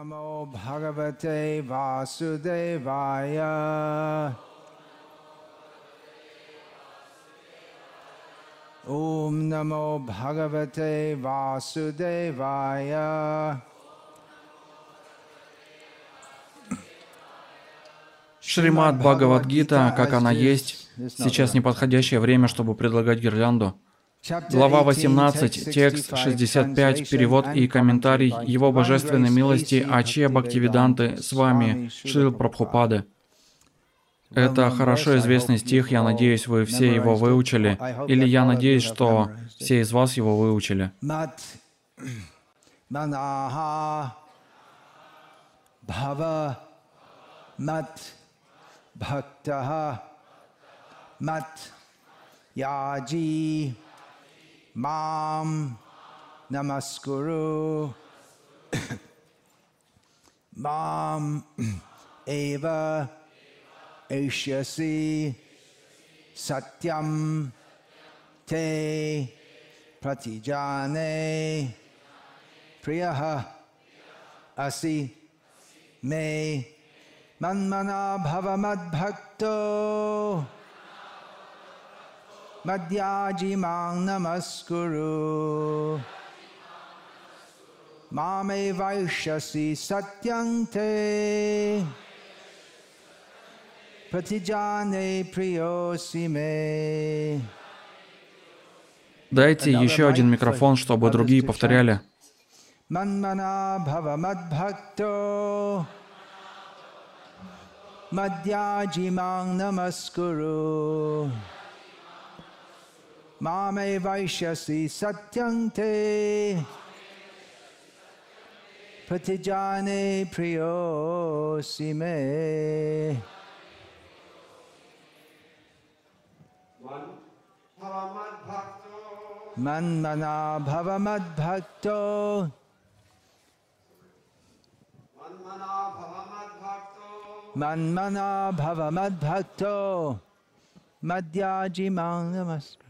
Namo Bhagavate Vasudevaya. Om Namo Bhagavate Vasudevaya. Шримад Бхагавадгита, как она есть, сейчас неподходящее время, чтобы предлагать гирлянду. Глава 18, текст 65, перевод и комментарий Его Божественной милости Аче Бхактивиданты с вами, Шрил Прабхупады. Это хорошо известный стих, я надеюсь, вы все его выучили, или я надеюсь, что все из вас его выучили. Bhaktaha Mat Yaji Mam Namaskuru. Mam Eva. Eshyasi Satyam. Te. Pratijane. Priyaha. Asi. Me. Manmana Bhava Madbhakto Madhyaji Mang Namaskuru Mame Vaishasi Satyante Pratijane Priyosi Me Дайте еще один микрофон, чтобы другие повторяли. Mang namaskuru मामे वैश्यसि सत्यं ते। प्रतिजाने प्रियोऽसि मे। मन्मना भव मद्भक्तो मन्मना भव मद्भक्तो मद्याजिमां नमस्कार।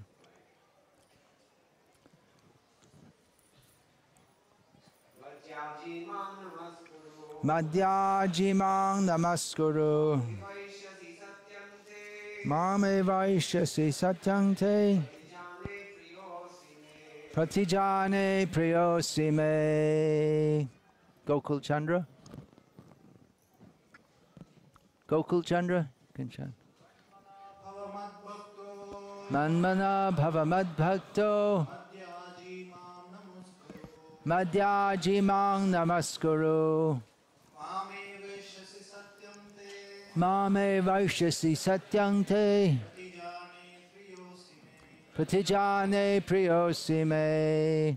Madhyajimang Namaskuru. Mame Vaishyasi satyante. Pratijane Priyosime. Gokul Chandra. Gokul Chandra. Kinchan. Manmana bhava Bhakto. Madhyajimaṁ namaskuru. Mame vaishyasi satyam te. Pratijane priyosime.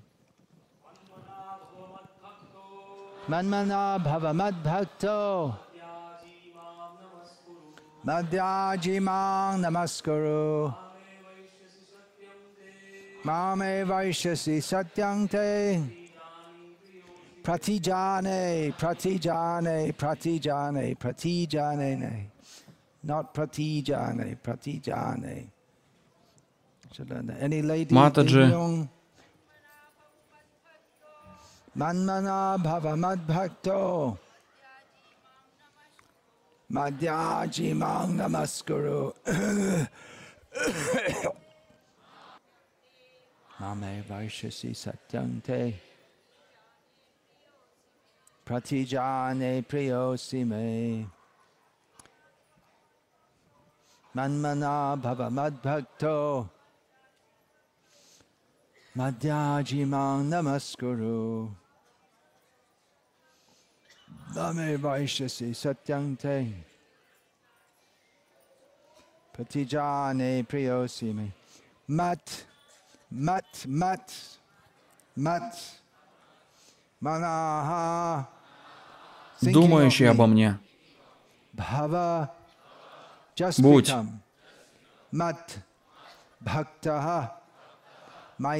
Manmana bhavamad bhakto. Madhyajimang namaskuru. Mame vaishyasi satyam te. Mame vaishyasi satyam te. Pratijane, pratijane, pratijane, pratijane, ne. Not pratijane, pratijane. Should learn that. Any lady? Mataji. Manmana bhava madbhakto. Madhyaji mang namaskuru. Mame vaishyasi satyante pratijane priyosime. Manmana bhava madbhakto. Madhyajimang namaskuru. Dame Vaishasi satyante, Te. Priyosime. Mat Mat Mat Mat. Manaha Думающий обо мне. Будь.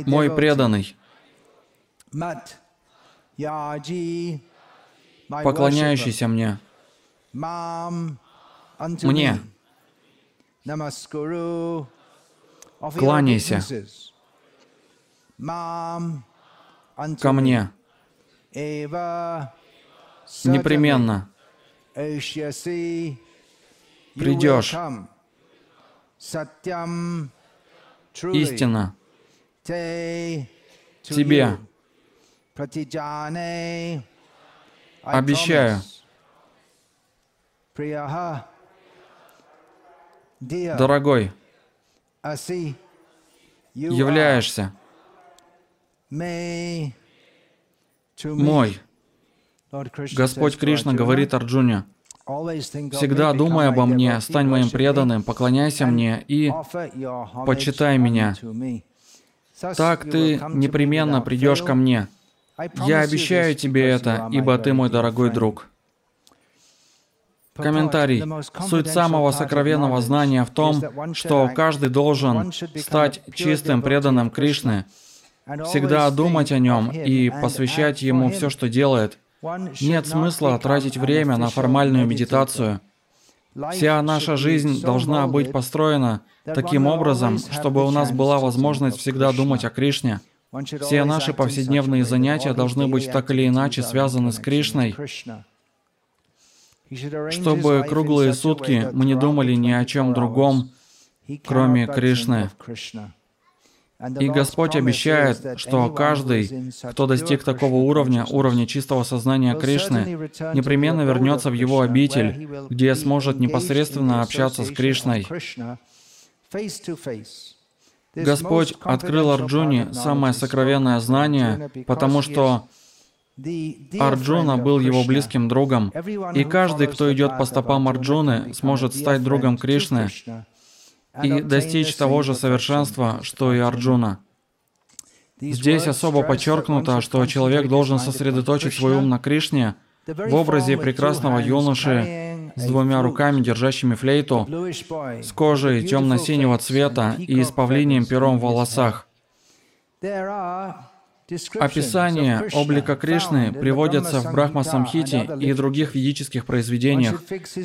Мой преданный, поклоняющийся мне, Мне. Кланяйся. ко мне, непременно Придешь. истина тебе. Обещаю. Дорогой, являешься мой. Господь Кришна говорит Арджуне, "Always think of всегда думай обо мне, стань моим преданным, поклоняйся мне и почитай меня. так ты непременно придешь ко мне. Я обещаю тебе это, ибо ты мой дорогой друг. Комментарий. Суть самого сокровенного знания в том, что каждый должен стать чистым преданным Кришны, всегда думать о нем и посвящать ему все, что делает. Нет смысла тратить время на формальную медитацию. Вся наша жизнь должна быть построена таким образом, чтобы у нас была возможность всегда думать о Кришне. Все наши повседневные занятия должны быть так или иначе связаны с Кришной, чтобы круглые сутки мы не думали ни о 24 чем другом, кроме Кришны. И Господь обещает, что каждый, кто достиг такого уровня, уровня чистого сознания Кришны, непременно вернется в его обитель, где сможет непосредственно общаться с Кришной. Господь открыл Арджуне самое сокровенное знание, потому что Арджуна был его близким другом, и каждый, кто идет по стопам Арджуны, сможет стать другом Кришны и достичь того же совершенства, что и. Арджуна. Здесь особо подчеркнуто, что человек должен сосредоточить свой ум на Кришне в образе прекрасного юноши с двумя руками, держащими флейту, с кожей темно-синего цвета и с feathers пером в волосах. Krishna облика Кришны приводится в Брахма Самхите и других ведических произведениях.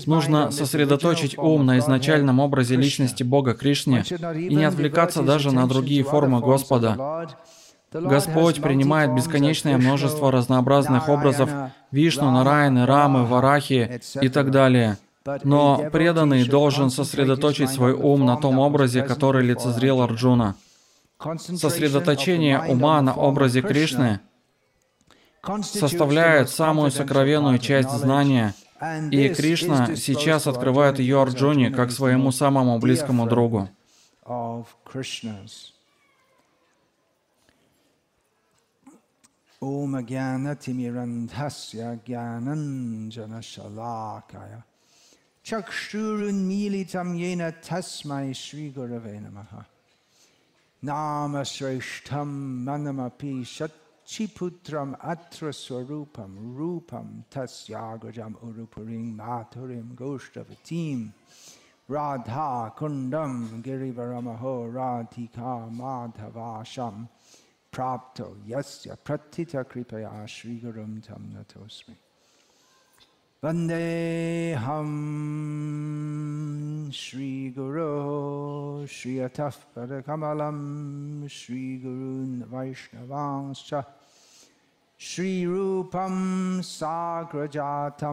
Нужно сосредоточить ум на изначальном образе личности Бога not и не отвлекаться даже на другие формы Господа. Господь принимает бесконечное множество разнообразных образов Вишну, Rama, Нараяны, Рамы, Варахи и так далее. Но преданный должен сосредоточить свой ум на том образе, который лицезрел. Арджуна. Сосредоточение ума на образе Кришны составляет самую сокровенную часть знания, и Кришна сейчас открывает ее Арджуне как своему самому близкому другу. Krishna's. Om Jnanatimirandhasya Jnananjana Shalakaya Chakshurunmilitam Yena नाम श्रेष्ठम मनमपि सच्चिपुत्रम अत्र स्वरूपम रूपम तस्याग्रजम उरुपुरीं माथुरीं गोष्ठवतीं राधा कुण्डं गिरिवरमहो प्राप्त माधवाशं प्रथित कृपया प्रथितकृपया श्रीगुरुं तं नतोऽस्मि। Vaishnavanscha Shri Rupam Sagrajatam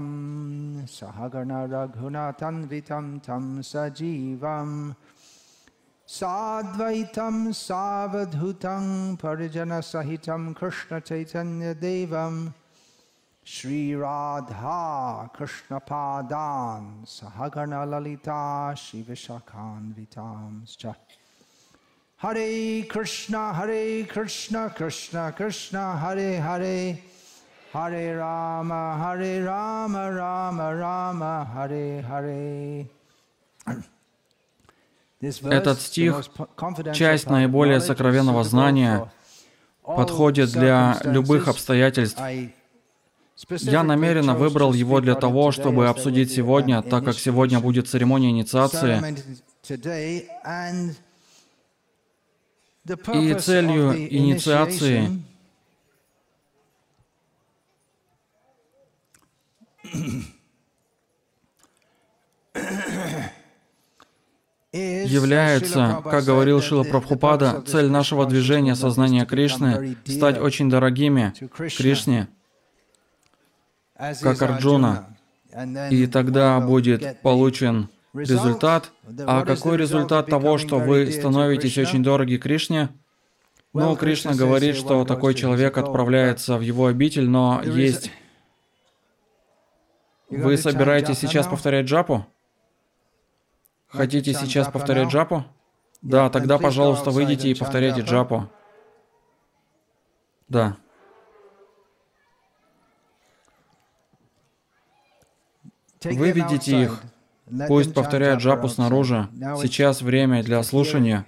Sahagana Raghunatan Vitam Tam Sajivam Sadvaitam Savadhutam Parijana Sahitam Krishna Chaitanya Devam Shri Radha Krishna Padan Sahagana Lalita Shivashakhan Vitamscha Hare Krishna, Hare Krishna, Krishna Krishna, Hare Hare, Hare Rama, Hare Rama, Rama Rama, Hare Hare. Этот стих, часть наиболее сокровенного знания, подходит для любых обстоятельств. Я намеренно выбрал его для того, чтобы обсудить сегодня, так как сегодня будет церемония инициации. И целью инициации является, как говорил Шила Прабхупада, цель нашего движения сознания Кришны стать очень дорогими. Кришне. Как Арджуна. И тогда будет получен результат. А какой результат того, что вы становитесь очень дороги Кришне? Ну, Кришна говорит, что такой человек отправляется в его обитель, но есть... Вы собираетесь сейчас повторять джапу? Хотите сейчас повторять джапу? Да, тогда, пожалуйста, выйдите и повторяйте джапу. Да. Выведите их. Пусть повторяют джапу снаружи. Сейчас время для слушания.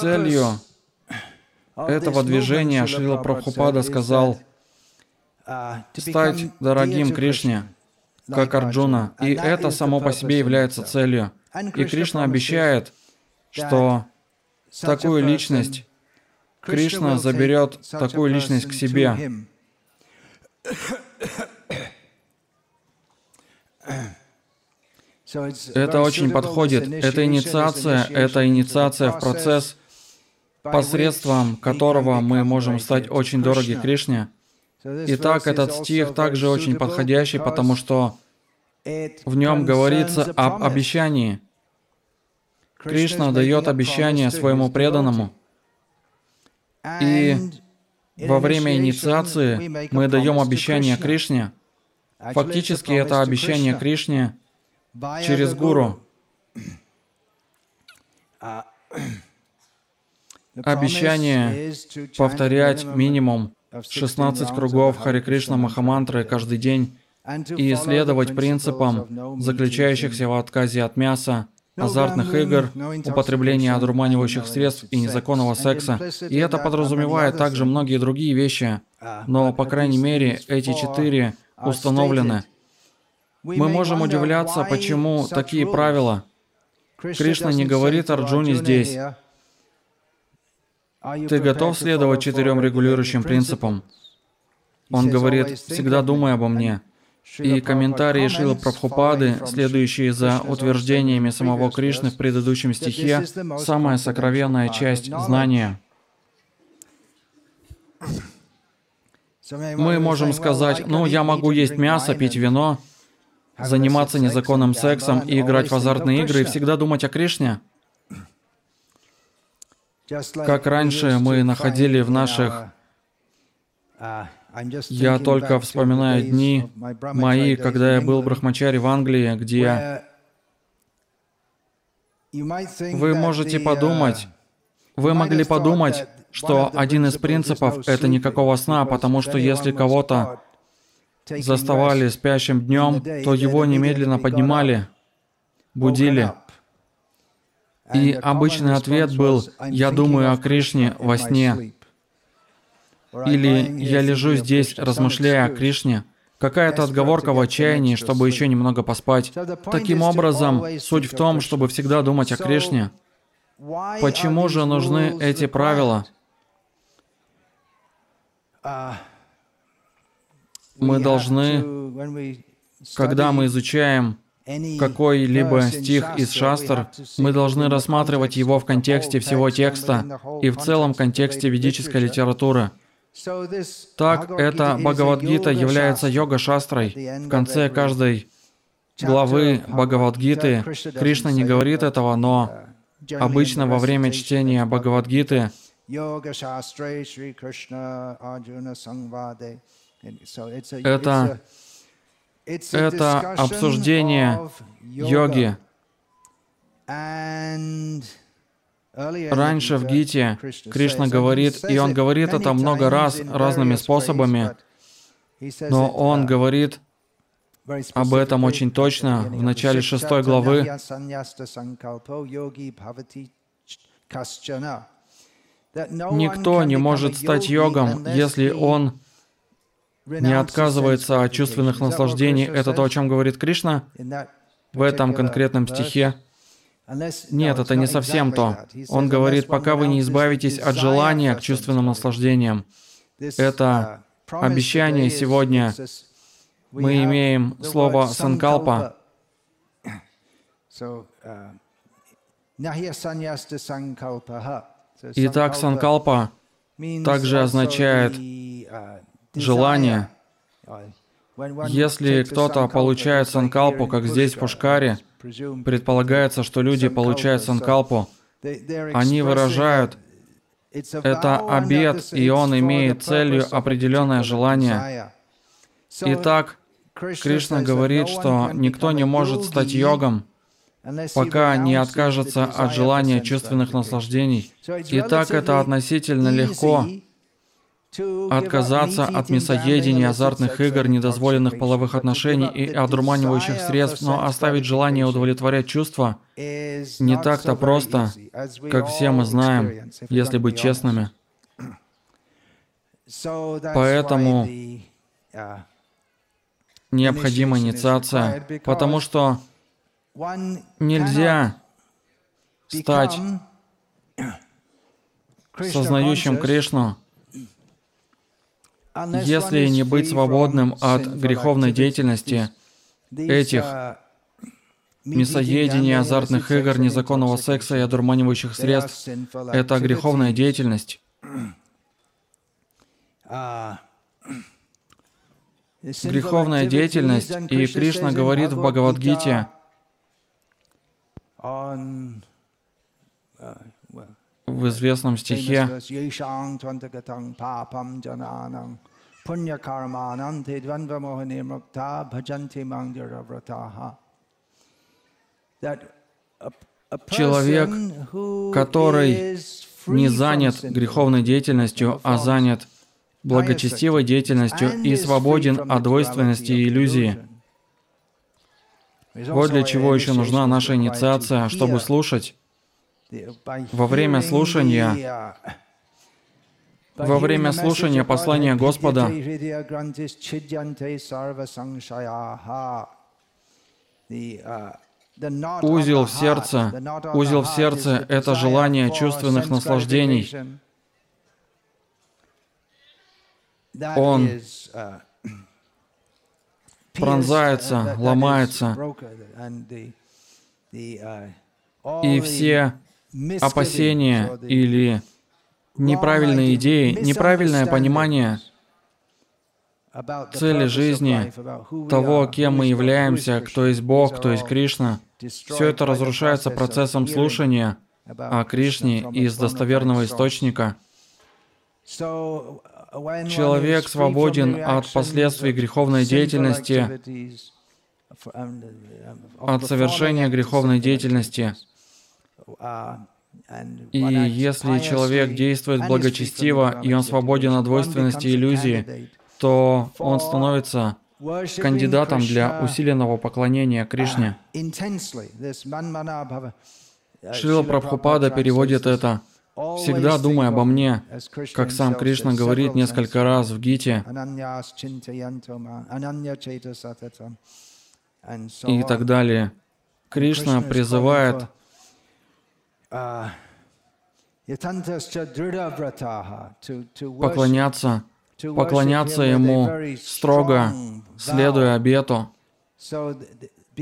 Целью этого движения Шрила Прабхупада сказал стать дорогим Кришне, как Арджуна. И это само по себе является целью. И Кришна обещает, что такую личность Кришна заберет такую личность к себе. Это очень подходит. Это инициация, это инициация в процесс, посредством которого мы можем стать очень дороги Кришне. Итак, этот стих также очень подходящий, потому что в нем говорится об обещании. Кришна дает обещание своему преданному. И во время инициации мы даем обещание Кришне. Фактически это обещание Кришне через гуру. Обещание повторять минимум 16 кругов Хари Кришна Махамантры каждый день и следовать принципам, заключающихся в отказе от мяса, азартных игр, употребления одурманивающих средств и незаконного секса. И это подразумевает также многие другие вещи. Но, по крайней мере, эти четыре установлены. Мы можем удивляться, почему такие правила. Кришна не говорит Арджуне здесь, ты готов следовать четырем регулирующим принципам? Он говорит, всегда думай обо мне. И комментарии Шилы Прабхупады, следующие за утверждениями самого Кришны в предыдущем стихе, самая сокровенная часть знания. Мы можем сказать, ну, я могу есть мясо, пить вино, заниматься незаконным сексом и играть в азартные игры и всегда думать о Кришне. Как раньше мы находили в наших я только вспоминаю дни мои, когда я был брахмачари в Англии, где вы можете подумать, вы могли подумать, что один из принципов — это никакого сна, потому что если кого-то заставали спящим днем, то его немедленно поднимали, будили. И обычный ответ был «Я думаю о Кришне во сне». Или я лежу здесь, размышляя о Кришне. Какая-то отговорка в отчаянии, чтобы еще немного поспать. Таким образом, суть в том, чтобы всегда думать о Кришне. Почему же нужны эти правила? Мы должны, когда мы изучаем какой-либо стих из шастр, мы должны рассматривать его в контексте всего текста и в целом контексте ведической литературы. Так, эта Бхагавадгита является йога-шастрой. В конце каждой главы Бхагавадгиты Кришна не говорит этого, но обычно во время чтения Бхагавадгиты это, это обсуждение йоги. Раньше в Гите Кришна говорит, и он говорит это много раз разными способами, но он говорит об этом очень точно в начале шестой главы. Никто не может стать йогом, если он не отказывается от чувственных наслаждений. Это то, о чем говорит Кришна в этом конкретном стихе. Нет, это не совсем то. Он говорит, пока вы не избавитесь от желания к чувственным наслаждениям. Это обещание сегодня. Мы имеем слово санкалпа. Итак, санкалпа также означает желание. Если кто-то получает санкалпу, как здесь в Пушкаре, предполагается, что люди получают санкалпу, они выражают, это обед, и он имеет целью определенное желание. Итак, Кришна говорит, что никто не может стать йогом, пока не откажется от желания чувственных наслаждений. Итак, это относительно легко отказаться от мясоедения, азартных игр, недозволенных половых отношений и одурманивающих средств, но оставить желание удовлетворять чувства не так-то просто, как все мы знаем, если быть честными. Поэтому необходима инициация, потому что нельзя стать сознающим Кришну, если не быть свободным от греховной деятельности, этих мясоедения, азартных игр, незаконного секса и одурманивающих средств, это греховная деятельность. Греховная деятельность, и Кришна говорит в Бхагавадгите, в известном стихе. Человек, который не занят греховной деятельностью, а занят благочестивой деятельностью и свободен от двойственности и иллюзии. Вот для чего еще нужна наша инициация, чтобы слушать во время слушания во время слушания послания Господа. Узел в сердце, узел в сердце — это желание чувственных наслаждений. Он пронзается, ломается, и все опасения или неправильные идеи, неправильное понимание цели жизни, того, кем мы являемся, кто есть Бог, кто есть Кришна, все это разрушается процессом слушания о Кришне из достоверного источника. Человек свободен от последствий греховной деятельности, от совершения греховной деятельности. И если человек действует благочестиво, и он свободен от двойственности и иллюзии, то он становится кандидатом для усиленного поклонения Кришне. Шрила Прабхупада переводит это «Всегда думай обо мне», как сам Кришна говорит несколько раз в Гите и так далее. Кришна призывает поклоняться, поклоняться Ему строго, следуя обету.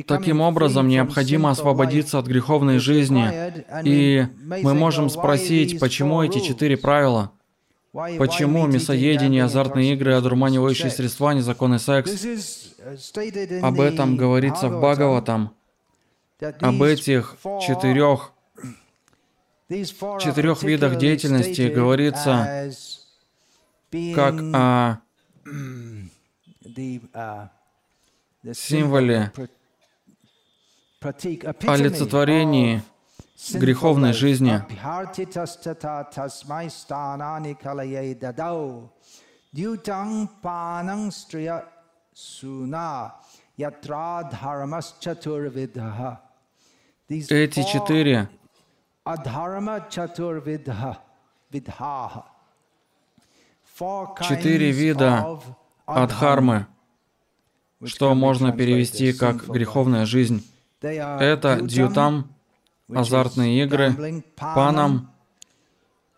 Таким образом, необходимо освободиться от греховной жизни. И мы можем спросить, почему эти четыре правила? Почему мясоедение, азартные игры, одурманивающие средства, незаконный секс? Об этом говорится в Бхагаватам. Об этих четырех четырех видах деятельности говорится как о символе олицетворении греховной жизни. Эти четыре Четыре вида адхармы, что можно перевести как греховная жизнь. Это дьютам, азартные игры, панам,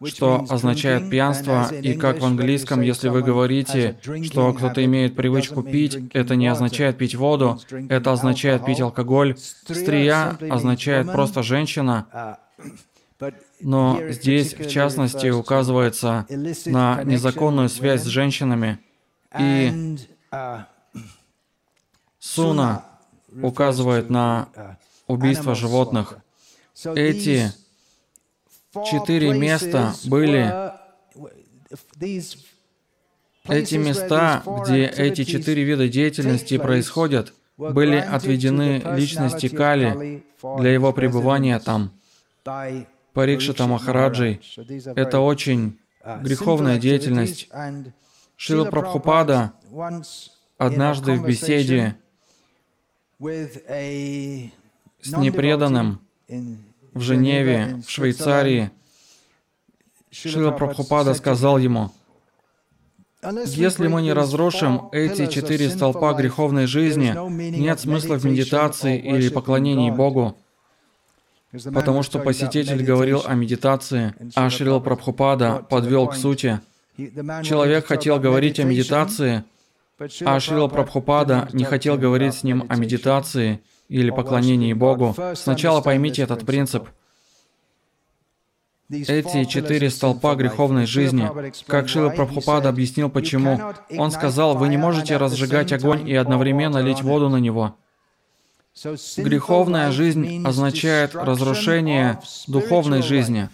что означает пьянство, и как в английском, если вы говорите, что кто-то имеет привычку пить, это не означает пить воду, это означает пить алкоголь. Стрия означает просто женщина, Но здесь, в частности, указывается на незаконную связь с женщинами. И Суна указывает на убийство животных. Эти четыре места были эти места, где эти четыре вида деятельности происходят, были отведены личности Кали для его пребывания там. Парикшита Махараджей. Это очень греховная деятельность. Шила Прабхупада однажды в беседе с непреданным в Женеве, в Швейцарии, Шила Прабхупада сказал ему, если мы не разрушим эти четыре столпа греховной жизни, нет смысла в медитации или поклонении Богу. Потому что посетитель говорил о медитации, а Шрила Прабхупада подвел к сути. Человек хотел говорить о медитации, а Шрила Прабхупада не хотел говорить с ним о медитации или поклонении Богу. Сначала поймите этот принцип – эти четыре столпа греховной жизни. Как Шила Прабхупада объяснил, почему. Он сказал, вы не можете разжигать огонь и одновременно лить воду на него. Греховная жизнь означает разрушение духовной жизни.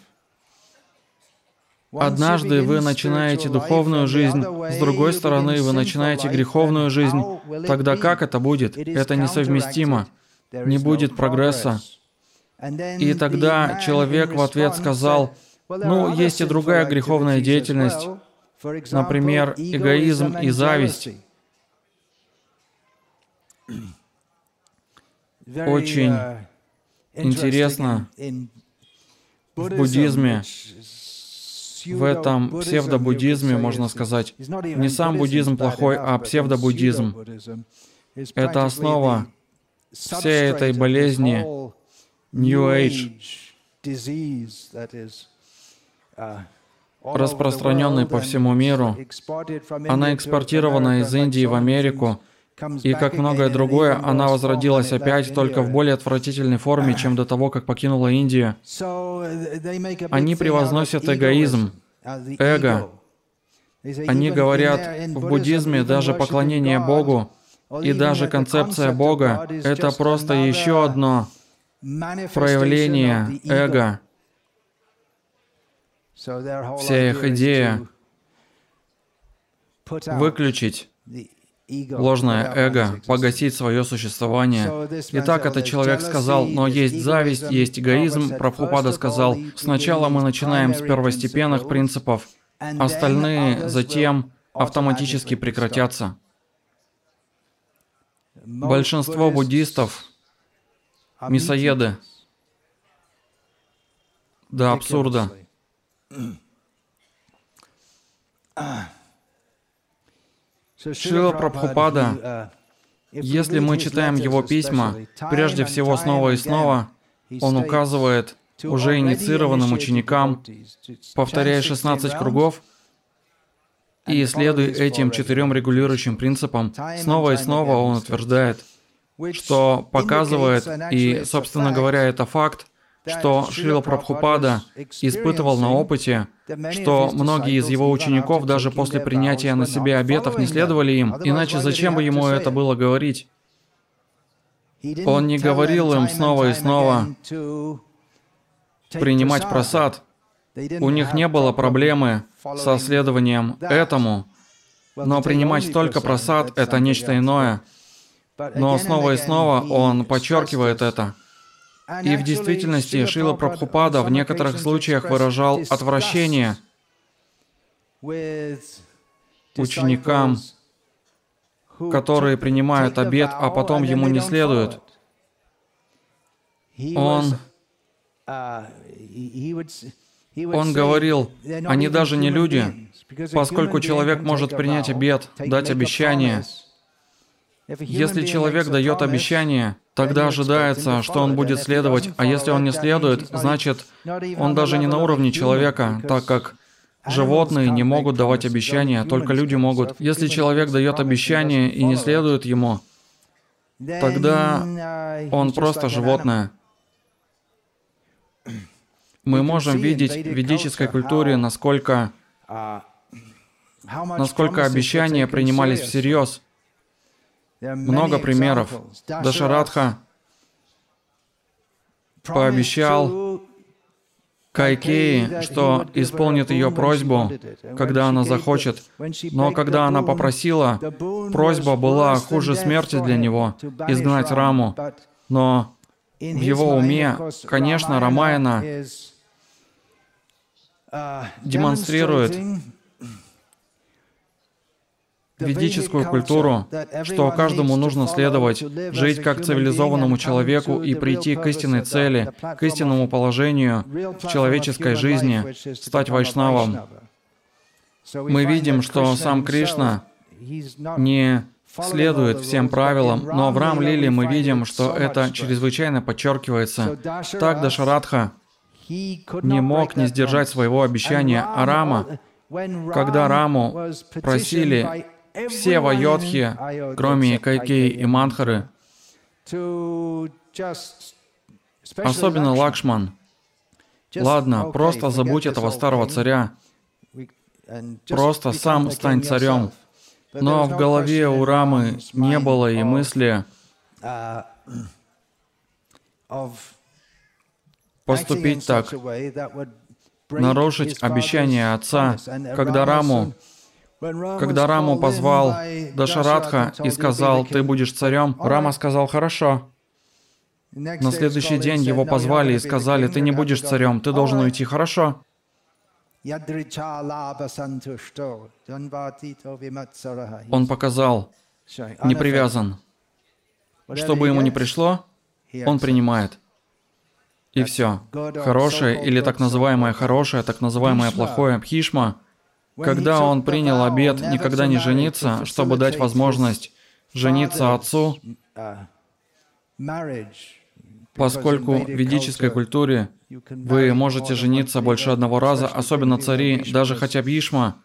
Однажды вы начинаете духовную жизнь, с другой стороны вы начинаете греховную жизнь. Тогда как это будет? Это несовместимо. Не будет прогресса. И тогда человек в ответ сказал, ну, есть и другая греховная деятельность, например, эгоизм и зависть. Очень интересно в буддизме, в этом псевдобуддизме, можно сказать, не сам буддизм плохой, а псевдобуддизм. Это основа всей этой болезни, New Age, распространенной по всему миру. Она экспортирована из Индии в Америку, и как многое другое, она возродилась опять только в более отвратительной форме, чем до того, как покинула Индию. Они превозносят эгоизм, эго. Они говорят, в буддизме даже поклонение Богу и даже концепция Бога — это просто еще одно проявление эго. Вся их идея выключить ложное эго, погасить свое существование. Итак, этот человек сказал, но есть зависть, есть эгоизм. Прабхупада сказал, сначала мы начинаем с первостепенных принципов, остальные затем автоматически прекратятся. Большинство буддистов мясоеды до абсурда. Шила Прабхупада, если мы читаем его письма, прежде всего снова и снова, он указывает уже инициированным ученикам, повторяя 16 кругов, и следуя этим четырем регулирующим принципам, снова и снова он утверждает, что показывает, и, собственно говоря, это факт, что Шрила Прабхупада испытывал на опыте, что многие из его учеников даже после принятия на себе обетов не следовали им, иначе зачем бы ему это было говорить? Он не говорил им снова и снова принимать просад. У них не было проблемы со следованием этому, но принимать только просад — это нечто иное. Но снова и снова он подчеркивает это. И в действительности Шила Прабхупада в некоторых случаях выражал отвращение ученикам, которые принимают обед, а потом ему не следуют. Он, он говорил, они даже не люди, поскольку человек может принять обед, дать обещание, если человек дает обещание, тогда ожидается, что он будет следовать, а если он не следует, значит, он даже не на уровне человека, так как животные не могут давать обещания, только люди могут. Если человек дает обещание и не следует ему, тогда он просто животное. Мы можем видеть в ведической культуре, насколько, насколько обещания принимались всерьез. Много примеров. Дашарадха пообещал Кайкеи, что исполнит ее просьбу, когда она захочет. Но когда она попросила, просьба была хуже смерти для него — изгнать Раму. Но в его уме, конечно, Рамаяна демонстрирует ведическую культуру, что каждому нужно следовать, жить как цивилизованному человеку и прийти к истинной цели, к истинному положению в человеческой жизни, стать вайшнавом. Мы видим, что сам Кришна не следует всем правилам, но в Рам Лили мы видим, что это чрезвычайно подчеркивается. Так Дашарадха не мог не сдержать своего обещания, а Рама, когда Раму просили все вайотхи, кроме Кайкей и Манхары, особенно Лакшман. Ладно, просто забудь этого старого царя. Просто сам стань царем. Но в голове у Рамы не было и мысли поступить так, нарушить обещание отца, когда Раму когда Раму позвал Дашарадха и сказал, «Ты будешь царем», Рама сказал, «Хорошо». На следующий день его позвали и сказали, «Ты не будешь царем, ты должен уйти, хорошо». Он показал, не привязан. Что бы ему ни пришло, он принимает. И все. Хорошее или так называемое хорошее, так называемое плохое, пхишма — когда он принял обет никогда не жениться, чтобы дать возможность жениться отцу, поскольку в ведической культуре вы можете жениться больше одного раза, особенно цари, даже хотя Бишма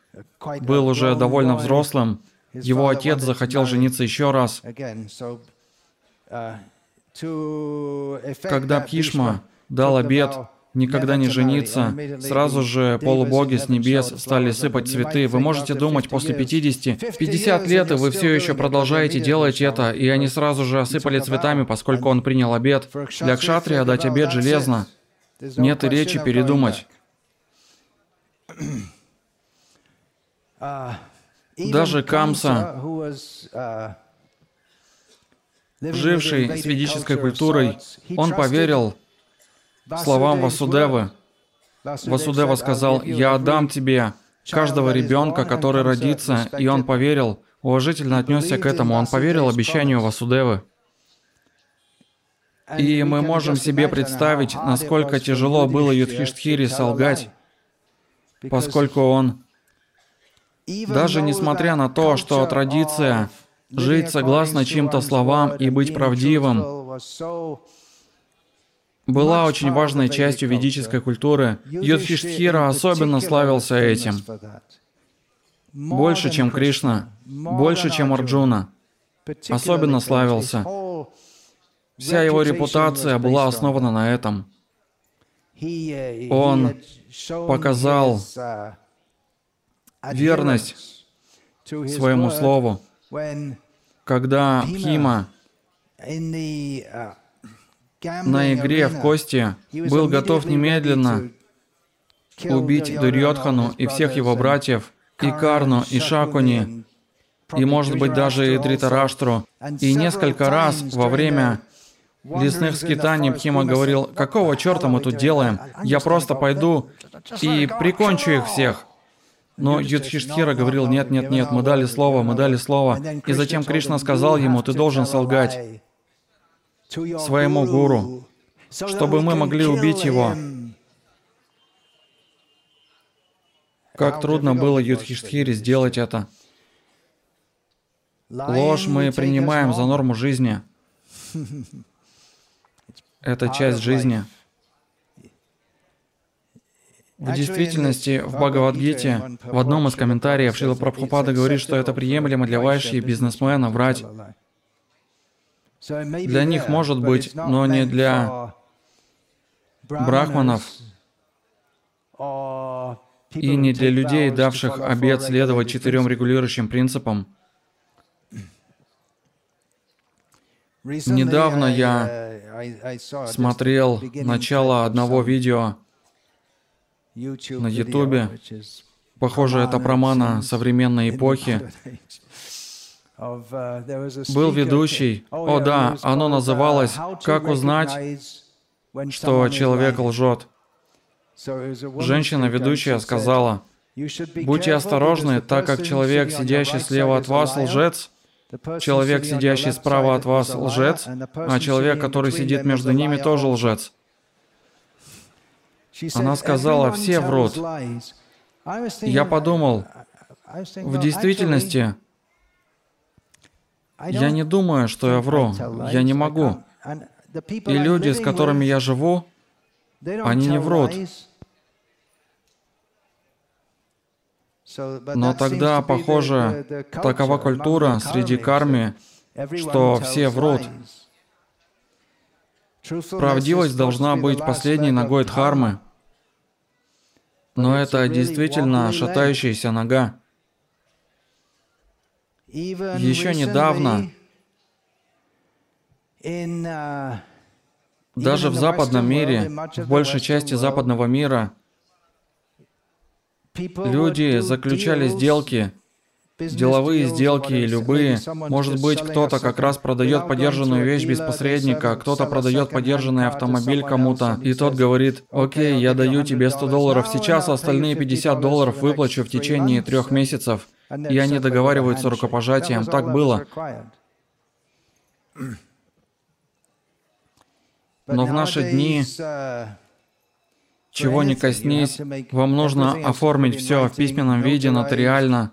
был уже довольно взрослым, его отец захотел жениться еще раз. Когда Пхишма дал обет никогда не жениться. Сразу же полубоги с небес стали сыпать цветы. Вы можете думать, после 50, 50 лет, и вы все еще продолжаете делать это, и они сразу же осыпали цветами, поскольку он принял обед. Для кшатрия дать обед железно. Нет и речи передумать. Даже Камса, живший с ведической культурой, он поверил, словам Васудевы. Васудева сказал, «Я отдам тебе каждого ребенка, который родится», и он поверил, уважительно отнесся к этому, он поверил обещанию Васудевы. И мы можем себе представить, насколько тяжело было Юдхиштхире солгать, поскольку он, даже несмотря на то, что традиция жить согласно чьим-то словам и быть правдивым, была очень важной частью ведической культуры. Юдхиштхира особенно славился этим. Больше, чем Кришна, больше, чем Арджуна. Особенно славился. Вся его репутация была основана на этом. Он показал верность своему слову, когда Пхима на игре в кости был готов немедленно убить Дурьотхану и всех его братьев, и Карну, и Шакуни, и, может быть, даже и Дритараштру. И несколько раз во время лесных скитаний Пхима говорил, «Какого черта мы тут делаем? Я просто пойду и прикончу их всех». Но Юдхиштхира говорил, «Нет, нет, нет, мы дали слово, мы дали слово». И затем Кришна сказал ему, «Ты должен солгать» своему гуру, чтобы мы могли убить его. Как трудно было Юдхиштхире сделать это. Ложь мы принимаем за норму жизни. Это часть жизни. В действительности, в Бхагавадгите, в одном из комментариев Шила Прабхупада говорит, что это приемлемо для вайши и бизнесмена врать. Для них может быть, но не для брахманов. и не для людей, давших обет следовать четырем регулирующим принципам. Недавно я смотрел начало одного видео на Ютубе. Похоже, это промана современной эпохи. Был ведущий. О да, оно называлось «Как узнать, что человек лжет». Женщина, ведущая, сказала, «Будьте осторожны, так как человек, сидящий слева от вас, лжец, человек, сидящий справа от вас, лжец, а человек, который сидит между ними, тоже лжец». Она сказала, «Все врут». Я подумал, в действительности, я не думаю, что я вру. Я не могу. И люди, с которыми я живу, они не врут. Но тогда, похоже, такова культура среди карми, что все врут. Правдивость должна быть последней ногой дхармы. Но это действительно шатающаяся нога. Еще недавно даже в западном мире, в большей части западного мира, люди заключали сделки, деловые сделки, любые. Может быть, кто-то как раз продает подержанную вещь без посредника, кто-то продает подержанный автомобиль кому-то, и тот говорит, окей, я даю тебе 100 долларов сейчас, а остальные 50 долларов выплачу в течение трех месяцев. И они договариваются рукопожатием. Так было. Но в наши дни, uh, чего не коснись, вам нужно оформить все в письменном виде, нотариально.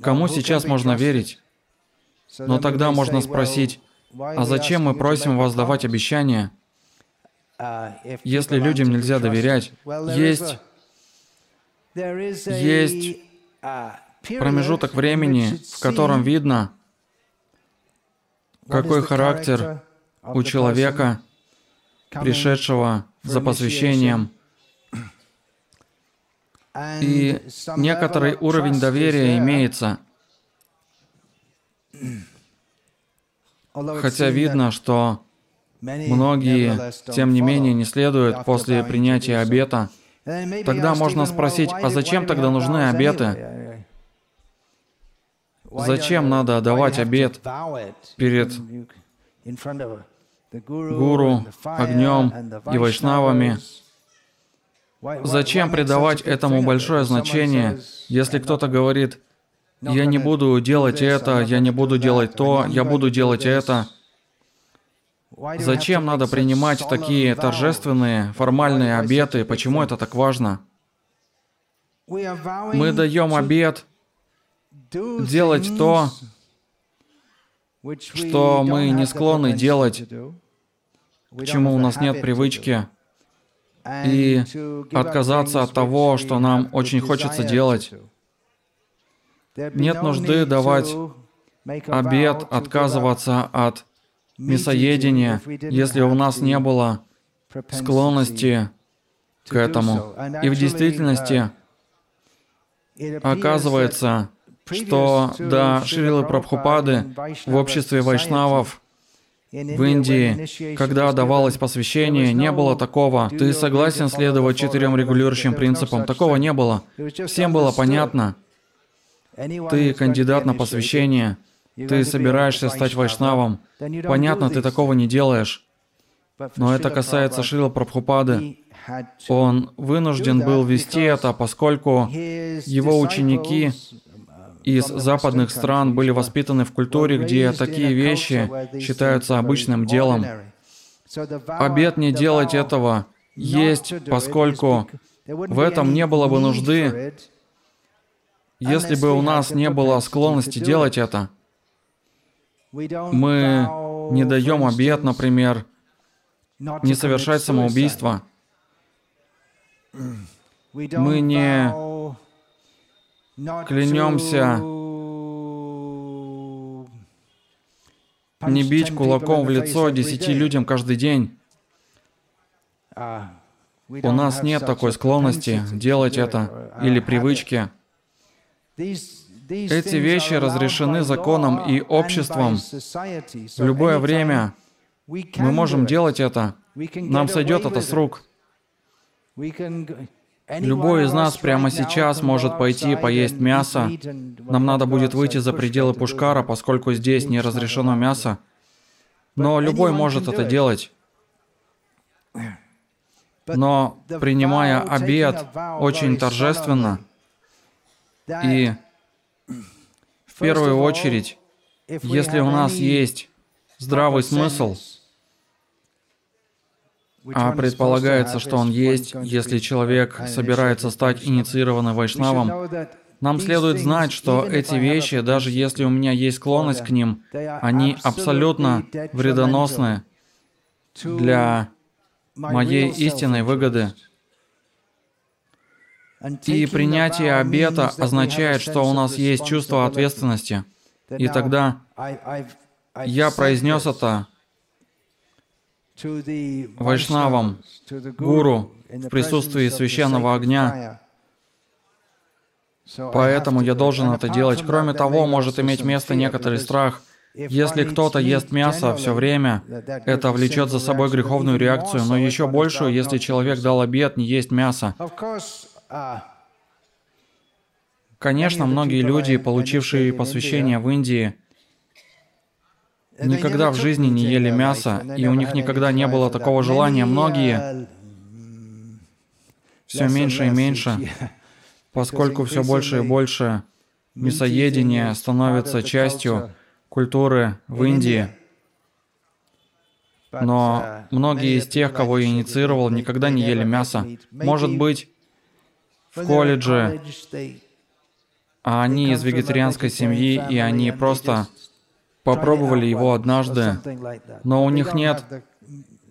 Кому сейчас можно верить? Но тогда можно спросить, а зачем мы просим вас давать обещания, uh, если людям нельзя доверять? Есть есть uh, промежуток времени, в котором видно, какой характер у человека, пришедшего за посвящением. И некоторый уровень доверия имеется. Хотя видно, что многие, тем не менее, не следуют после принятия обета Тогда можно спросить, а зачем тогда нужны обеты? Зачем надо отдавать обет перед гуру, огнем и вайшнавами? Зачем придавать этому большое значение, если кто-то говорит, я не буду делать это, я не буду делать то, я буду делать это. Зачем надо принимать такие торжественные, формальные обеты? Почему это так важно? Мы даем обет делать то, что мы не склонны делать, к чему у нас нет привычки, и отказаться от того, что нам очень хочется делать. Нет нужды давать обет, отказываться от мясоедения, если у нас не было склонности к этому. И в действительности оказывается, что до Шрилы Прабхупады в обществе вайшнавов в Индии, когда давалось посвящение, не было такого. Ты согласен следовать четырем регулирующим принципам? Такого не было. Всем было понятно. Ты кандидат на посвящение. Ты собираешься стать вайшнавом. Понятно, ты такого не делаешь. Но это касается Шрила Прабхупады. Он вынужден был вести это, поскольку его ученики из западных стран были воспитаны в культуре, где такие вещи считаются обычным делом. Обед не делать этого есть, поскольку в этом не было бы нужды, если бы у нас не было склонности делать это. Мы не даем обед, например, не совершать самоубийство. Мы не клянемся не бить кулаком в лицо десяти людям каждый день. У нас нет такой склонности делать это или привычки. Эти вещи разрешены законом и обществом. В любое время мы можем делать это. Нам сойдет это с рук. Любой из нас прямо сейчас может пойти поесть мясо. Нам надо будет выйти за пределы Пушкара, поскольку здесь не разрешено мясо. Но любой может это делать. Но принимая обед очень торжественно и в первую очередь, если у нас есть здравый смысл, а предполагается, что он есть, если человек собирается стать инициированным вайшнавом, нам следует знать, что эти вещи, даже если у меня есть склонность к ним, они абсолютно вредоносны для моей истинной выгоды. И принятие обета означает, что у нас есть чувство ответственности. И тогда я произнес это вайшнавам, гуру, в присутствии священного огня. Поэтому я должен это делать. Кроме того, может иметь место некоторый страх. Если кто-то ест мясо все время, это влечет за собой греховную реакцию, но еще большую, если человек дал обед не есть мясо. Конечно, многие люди, получившие посвящение в Индии, никогда в жизни не ели мясо, и у них никогда не было такого желания. Многие все меньше и меньше, поскольку все больше и больше мясоедения становится частью культуры в Индии. Но многие из тех, кого я инициировал, никогда не ели мясо. Может быть, в колледже, а они из вегетарианской семьи, и они просто попробовали его однажды, но у них нет.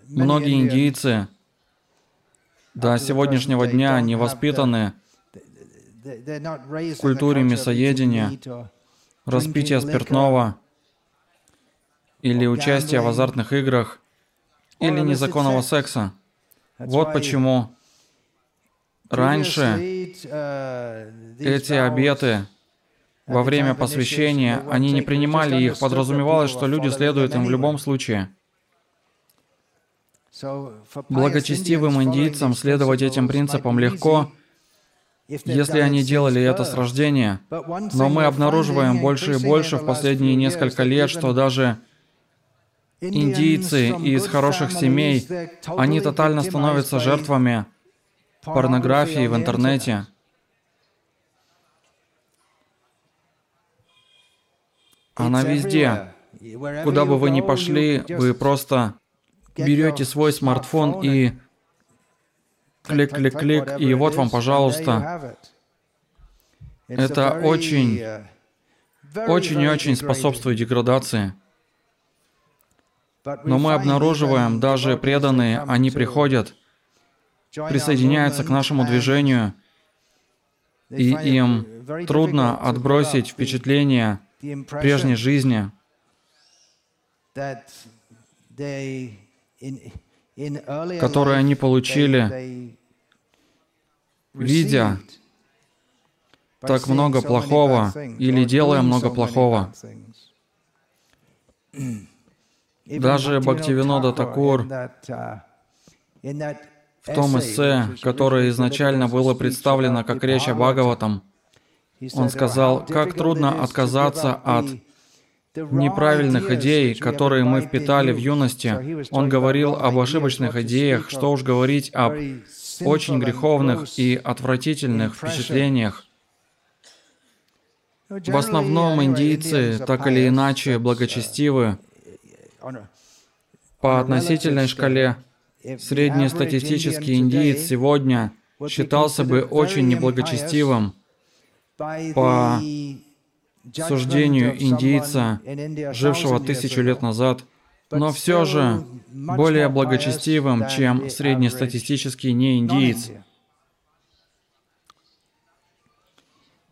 Многие индийцы до сегодняшнего дня не воспитаны в культуре мясоедения, распития спиртного или участия в азартных играх или незаконного секса. Вот почему раньше эти обеты во время посвящения, они не принимали их, подразумевалось, что люди следуют им в любом случае. Благочестивым индийцам следовать этим принципам легко, если они делали это с рождения. Но мы обнаруживаем больше и больше в последние несколько лет, что даже индийцы из хороших семей, они тотально становятся жертвами порнографии в интернете. Она везде. Куда бы вы ни пошли, вы просто берете свой смартфон и клик-клик-клик, и вот вам, пожалуйста. Это очень, очень и очень способствует деградации. Но мы обнаруживаем, даже преданные, они приходят, присоединяются к нашему движению, и им трудно отбросить впечатление прежней жизни, которые они получили, видя так много плохого или делая много плохого. Даже Бхактивинода Такур в том эссе, которое изначально было представлено как речь о Бхагаватам, он сказал, как трудно отказаться от неправильных идей, которые мы впитали в юности. Он говорил об ошибочных идеях, что уж говорить об очень греховных и отвратительных впечатлениях. В основном индийцы так или иначе благочестивы. По относительной шкале среднестатистический индиец сегодня считался бы очень неблагочестивым по суждению индийца, жившего тысячу лет назад, но все же более благочестивым, чем среднестатистический неиндиец.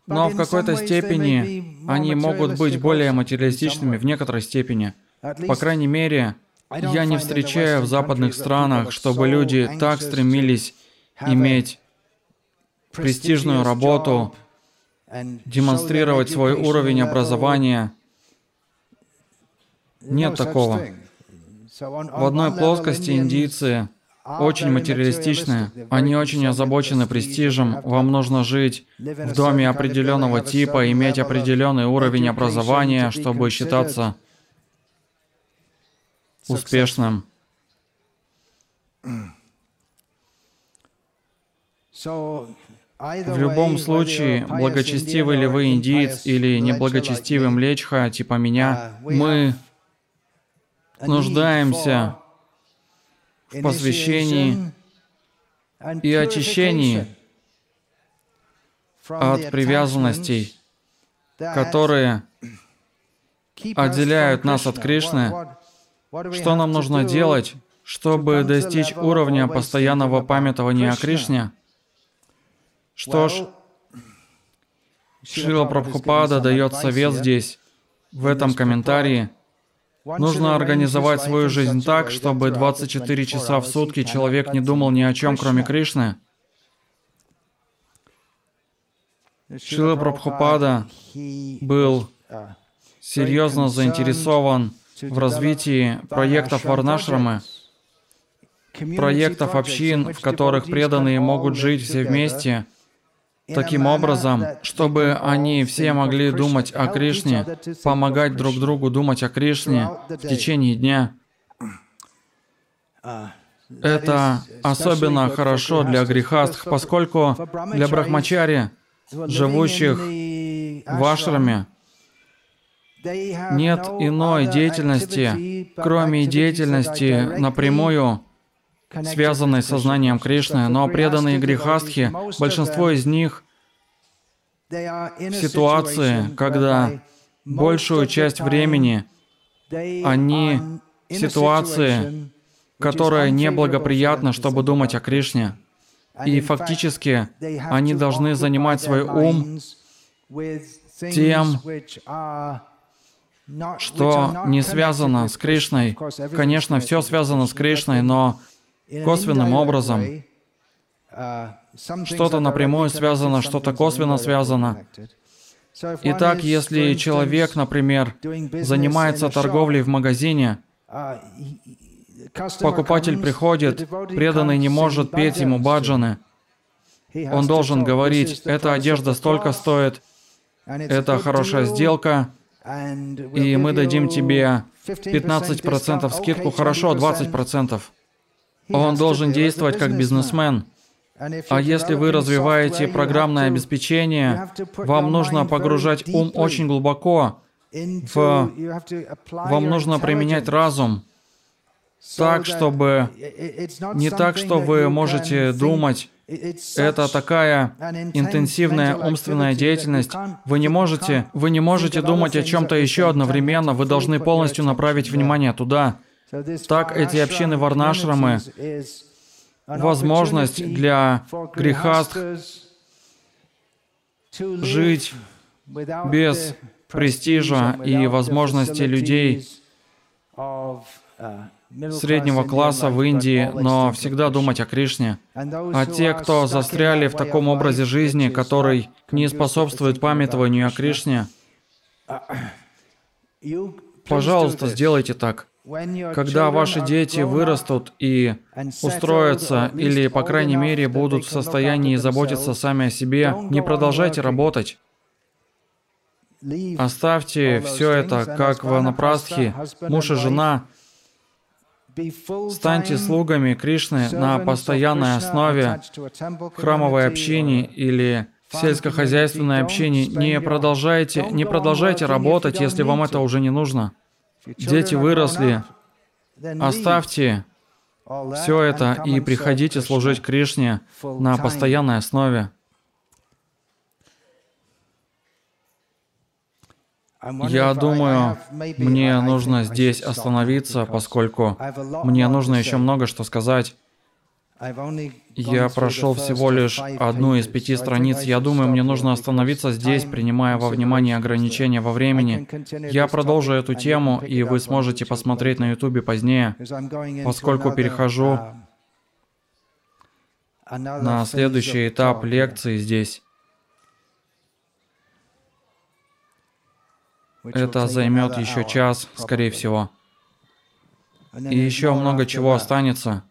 Но в какой-то степени они могут быть более материалистичными в некоторой степени. По крайней мере, я не встречаю в западных странах, чтобы люди так стремились иметь престижную работу, демонстрировать свой уровень образования. Нет такого. В одной плоскости индийцы очень материалистичны, они очень озабочены престижем, вам нужно жить в доме определенного типа, иметь определенный уровень образования, чтобы считаться успешным. В любом случае, благочестивый ли вы индиец или неблагочестивый млечха, типа меня, мы нуждаемся в посвящении и очищении от привязанностей, которые отделяют нас от Кришны. Что нам нужно делать, чтобы достичь уровня постоянного памятования о Кришне? Что ж, Шрила Прабхупада дает совет здесь, в этом комментарии. Нужно организовать свою жизнь так, чтобы 24 часа в сутки человек не думал ни о чем, кроме Кришны. Шрила Прабхупада был серьезно заинтересован в развитии проектов Варнашрамы, проектов общин, в которых преданные могут жить все вместе – таким образом, чтобы они все могли думать о Кришне, помогать друг другу думать о Кришне в течение дня. Это особенно хорошо для грехастх, поскольку для брахмачари, живущих в ашраме, нет иной деятельности, кроме деятельности напрямую связанные с сознанием Кришны, но преданные грехастхи, большинство из них в ситуации, когда большую часть времени они в ситуации, которая неблагоприятна, чтобы думать о Кришне. И фактически они должны занимать свой ум тем, что не связано с Кришной. Конечно, все связано с Кришной, но косвенным образом. Что-то напрямую связано, что-то косвенно связано. Итак, если человек, например, занимается торговлей в магазине, покупатель приходит, преданный не может петь ему баджаны, он должен говорить, эта одежда столько стоит, это хорошая сделка, и мы дадим тебе 15% скидку, хорошо, 20%. Он должен действовать как бизнесмен. А если вы развиваете программное обеспечение, вам нужно погружать ум очень глубоко. В... Вам нужно применять разум так, чтобы... Не так, что вы можете думать, это такая интенсивная умственная деятельность. Вы не можете, вы не можете думать о чем-то еще одновременно. Вы должны полностью направить внимание туда. Так эти общины варнашрамы — возможность для грехастх жить без престижа и возможности людей среднего класса в Индии, но всегда думать о Кришне. А те, кто застряли в таком образе жизни, который не способствует памятованию о Кришне, пожалуйста, сделайте так. Когда ваши дети вырастут и устроятся, или, по крайней мере, будут в состоянии заботиться сами о себе, не продолжайте работать. Оставьте все это, как в Анапрастхе, муж и жена. Станьте слугами Кришны на постоянной основе в храмовой общине или в сельскохозяйственной общине. Не продолжайте, не продолжайте работать, если вам это уже не нужно. Дети выросли. Оставьте все это и приходите служить Кришне на постоянной основе. Я думаю, мне нужно здесь остановиться, поскольку мне нужно еще много что сказать. Я прошел всего лишь одну из пяти страниц. Я думаю, мне нужно остановиться здесь, принимая во внимание ограничения во времени. Я продолжу эту тему, и вы сможете посмотреть на YouTube позднее, поскольку перехожу на следующий этап лекции здесь. Это займет еще час, скорее всего. И еще много чего останется.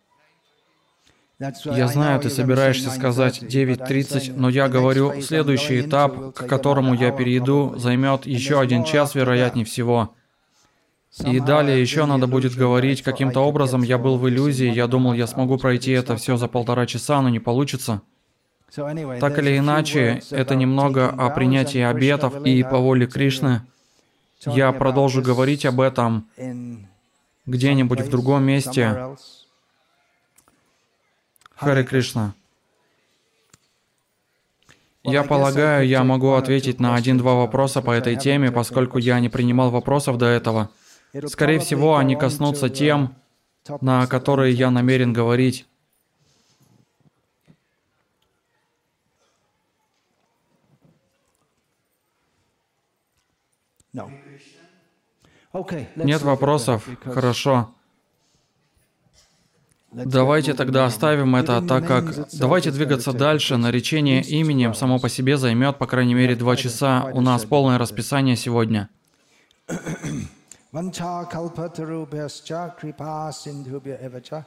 Я знаю, ты собираешься сказать 9:30, but I'm 9.30, saying но я говорю, следующий этап, к которому я перейду, займет еще один час, вероятнее всего. И далее еще надо будет говорить каким-то образом. Я был в иллюзии, я думал, я смогу пройти это все за полтора часа, но не получится. Так или иначе, это немного о принятии обетов, и по воле Кришны я продолжу говорить об этом где-нибудь в другом месте. Харе Кришна. Я полагаю, я могу ответить на один-два on вопроса по этой теме, поскольку я не принимал вопросов до этого. Скорее всего, они коснутся uh, тем, на которые я намерен говорить. Нет вопросов? Хорошо. Давайте тогда оставим это, так как давайте двигаться take дальше. Наречение именем само по себе займет, по крайней мере, два часа. У нас полное расписание сегодня. Vancha kalpatarubhyascha kripa sindhubhya evacha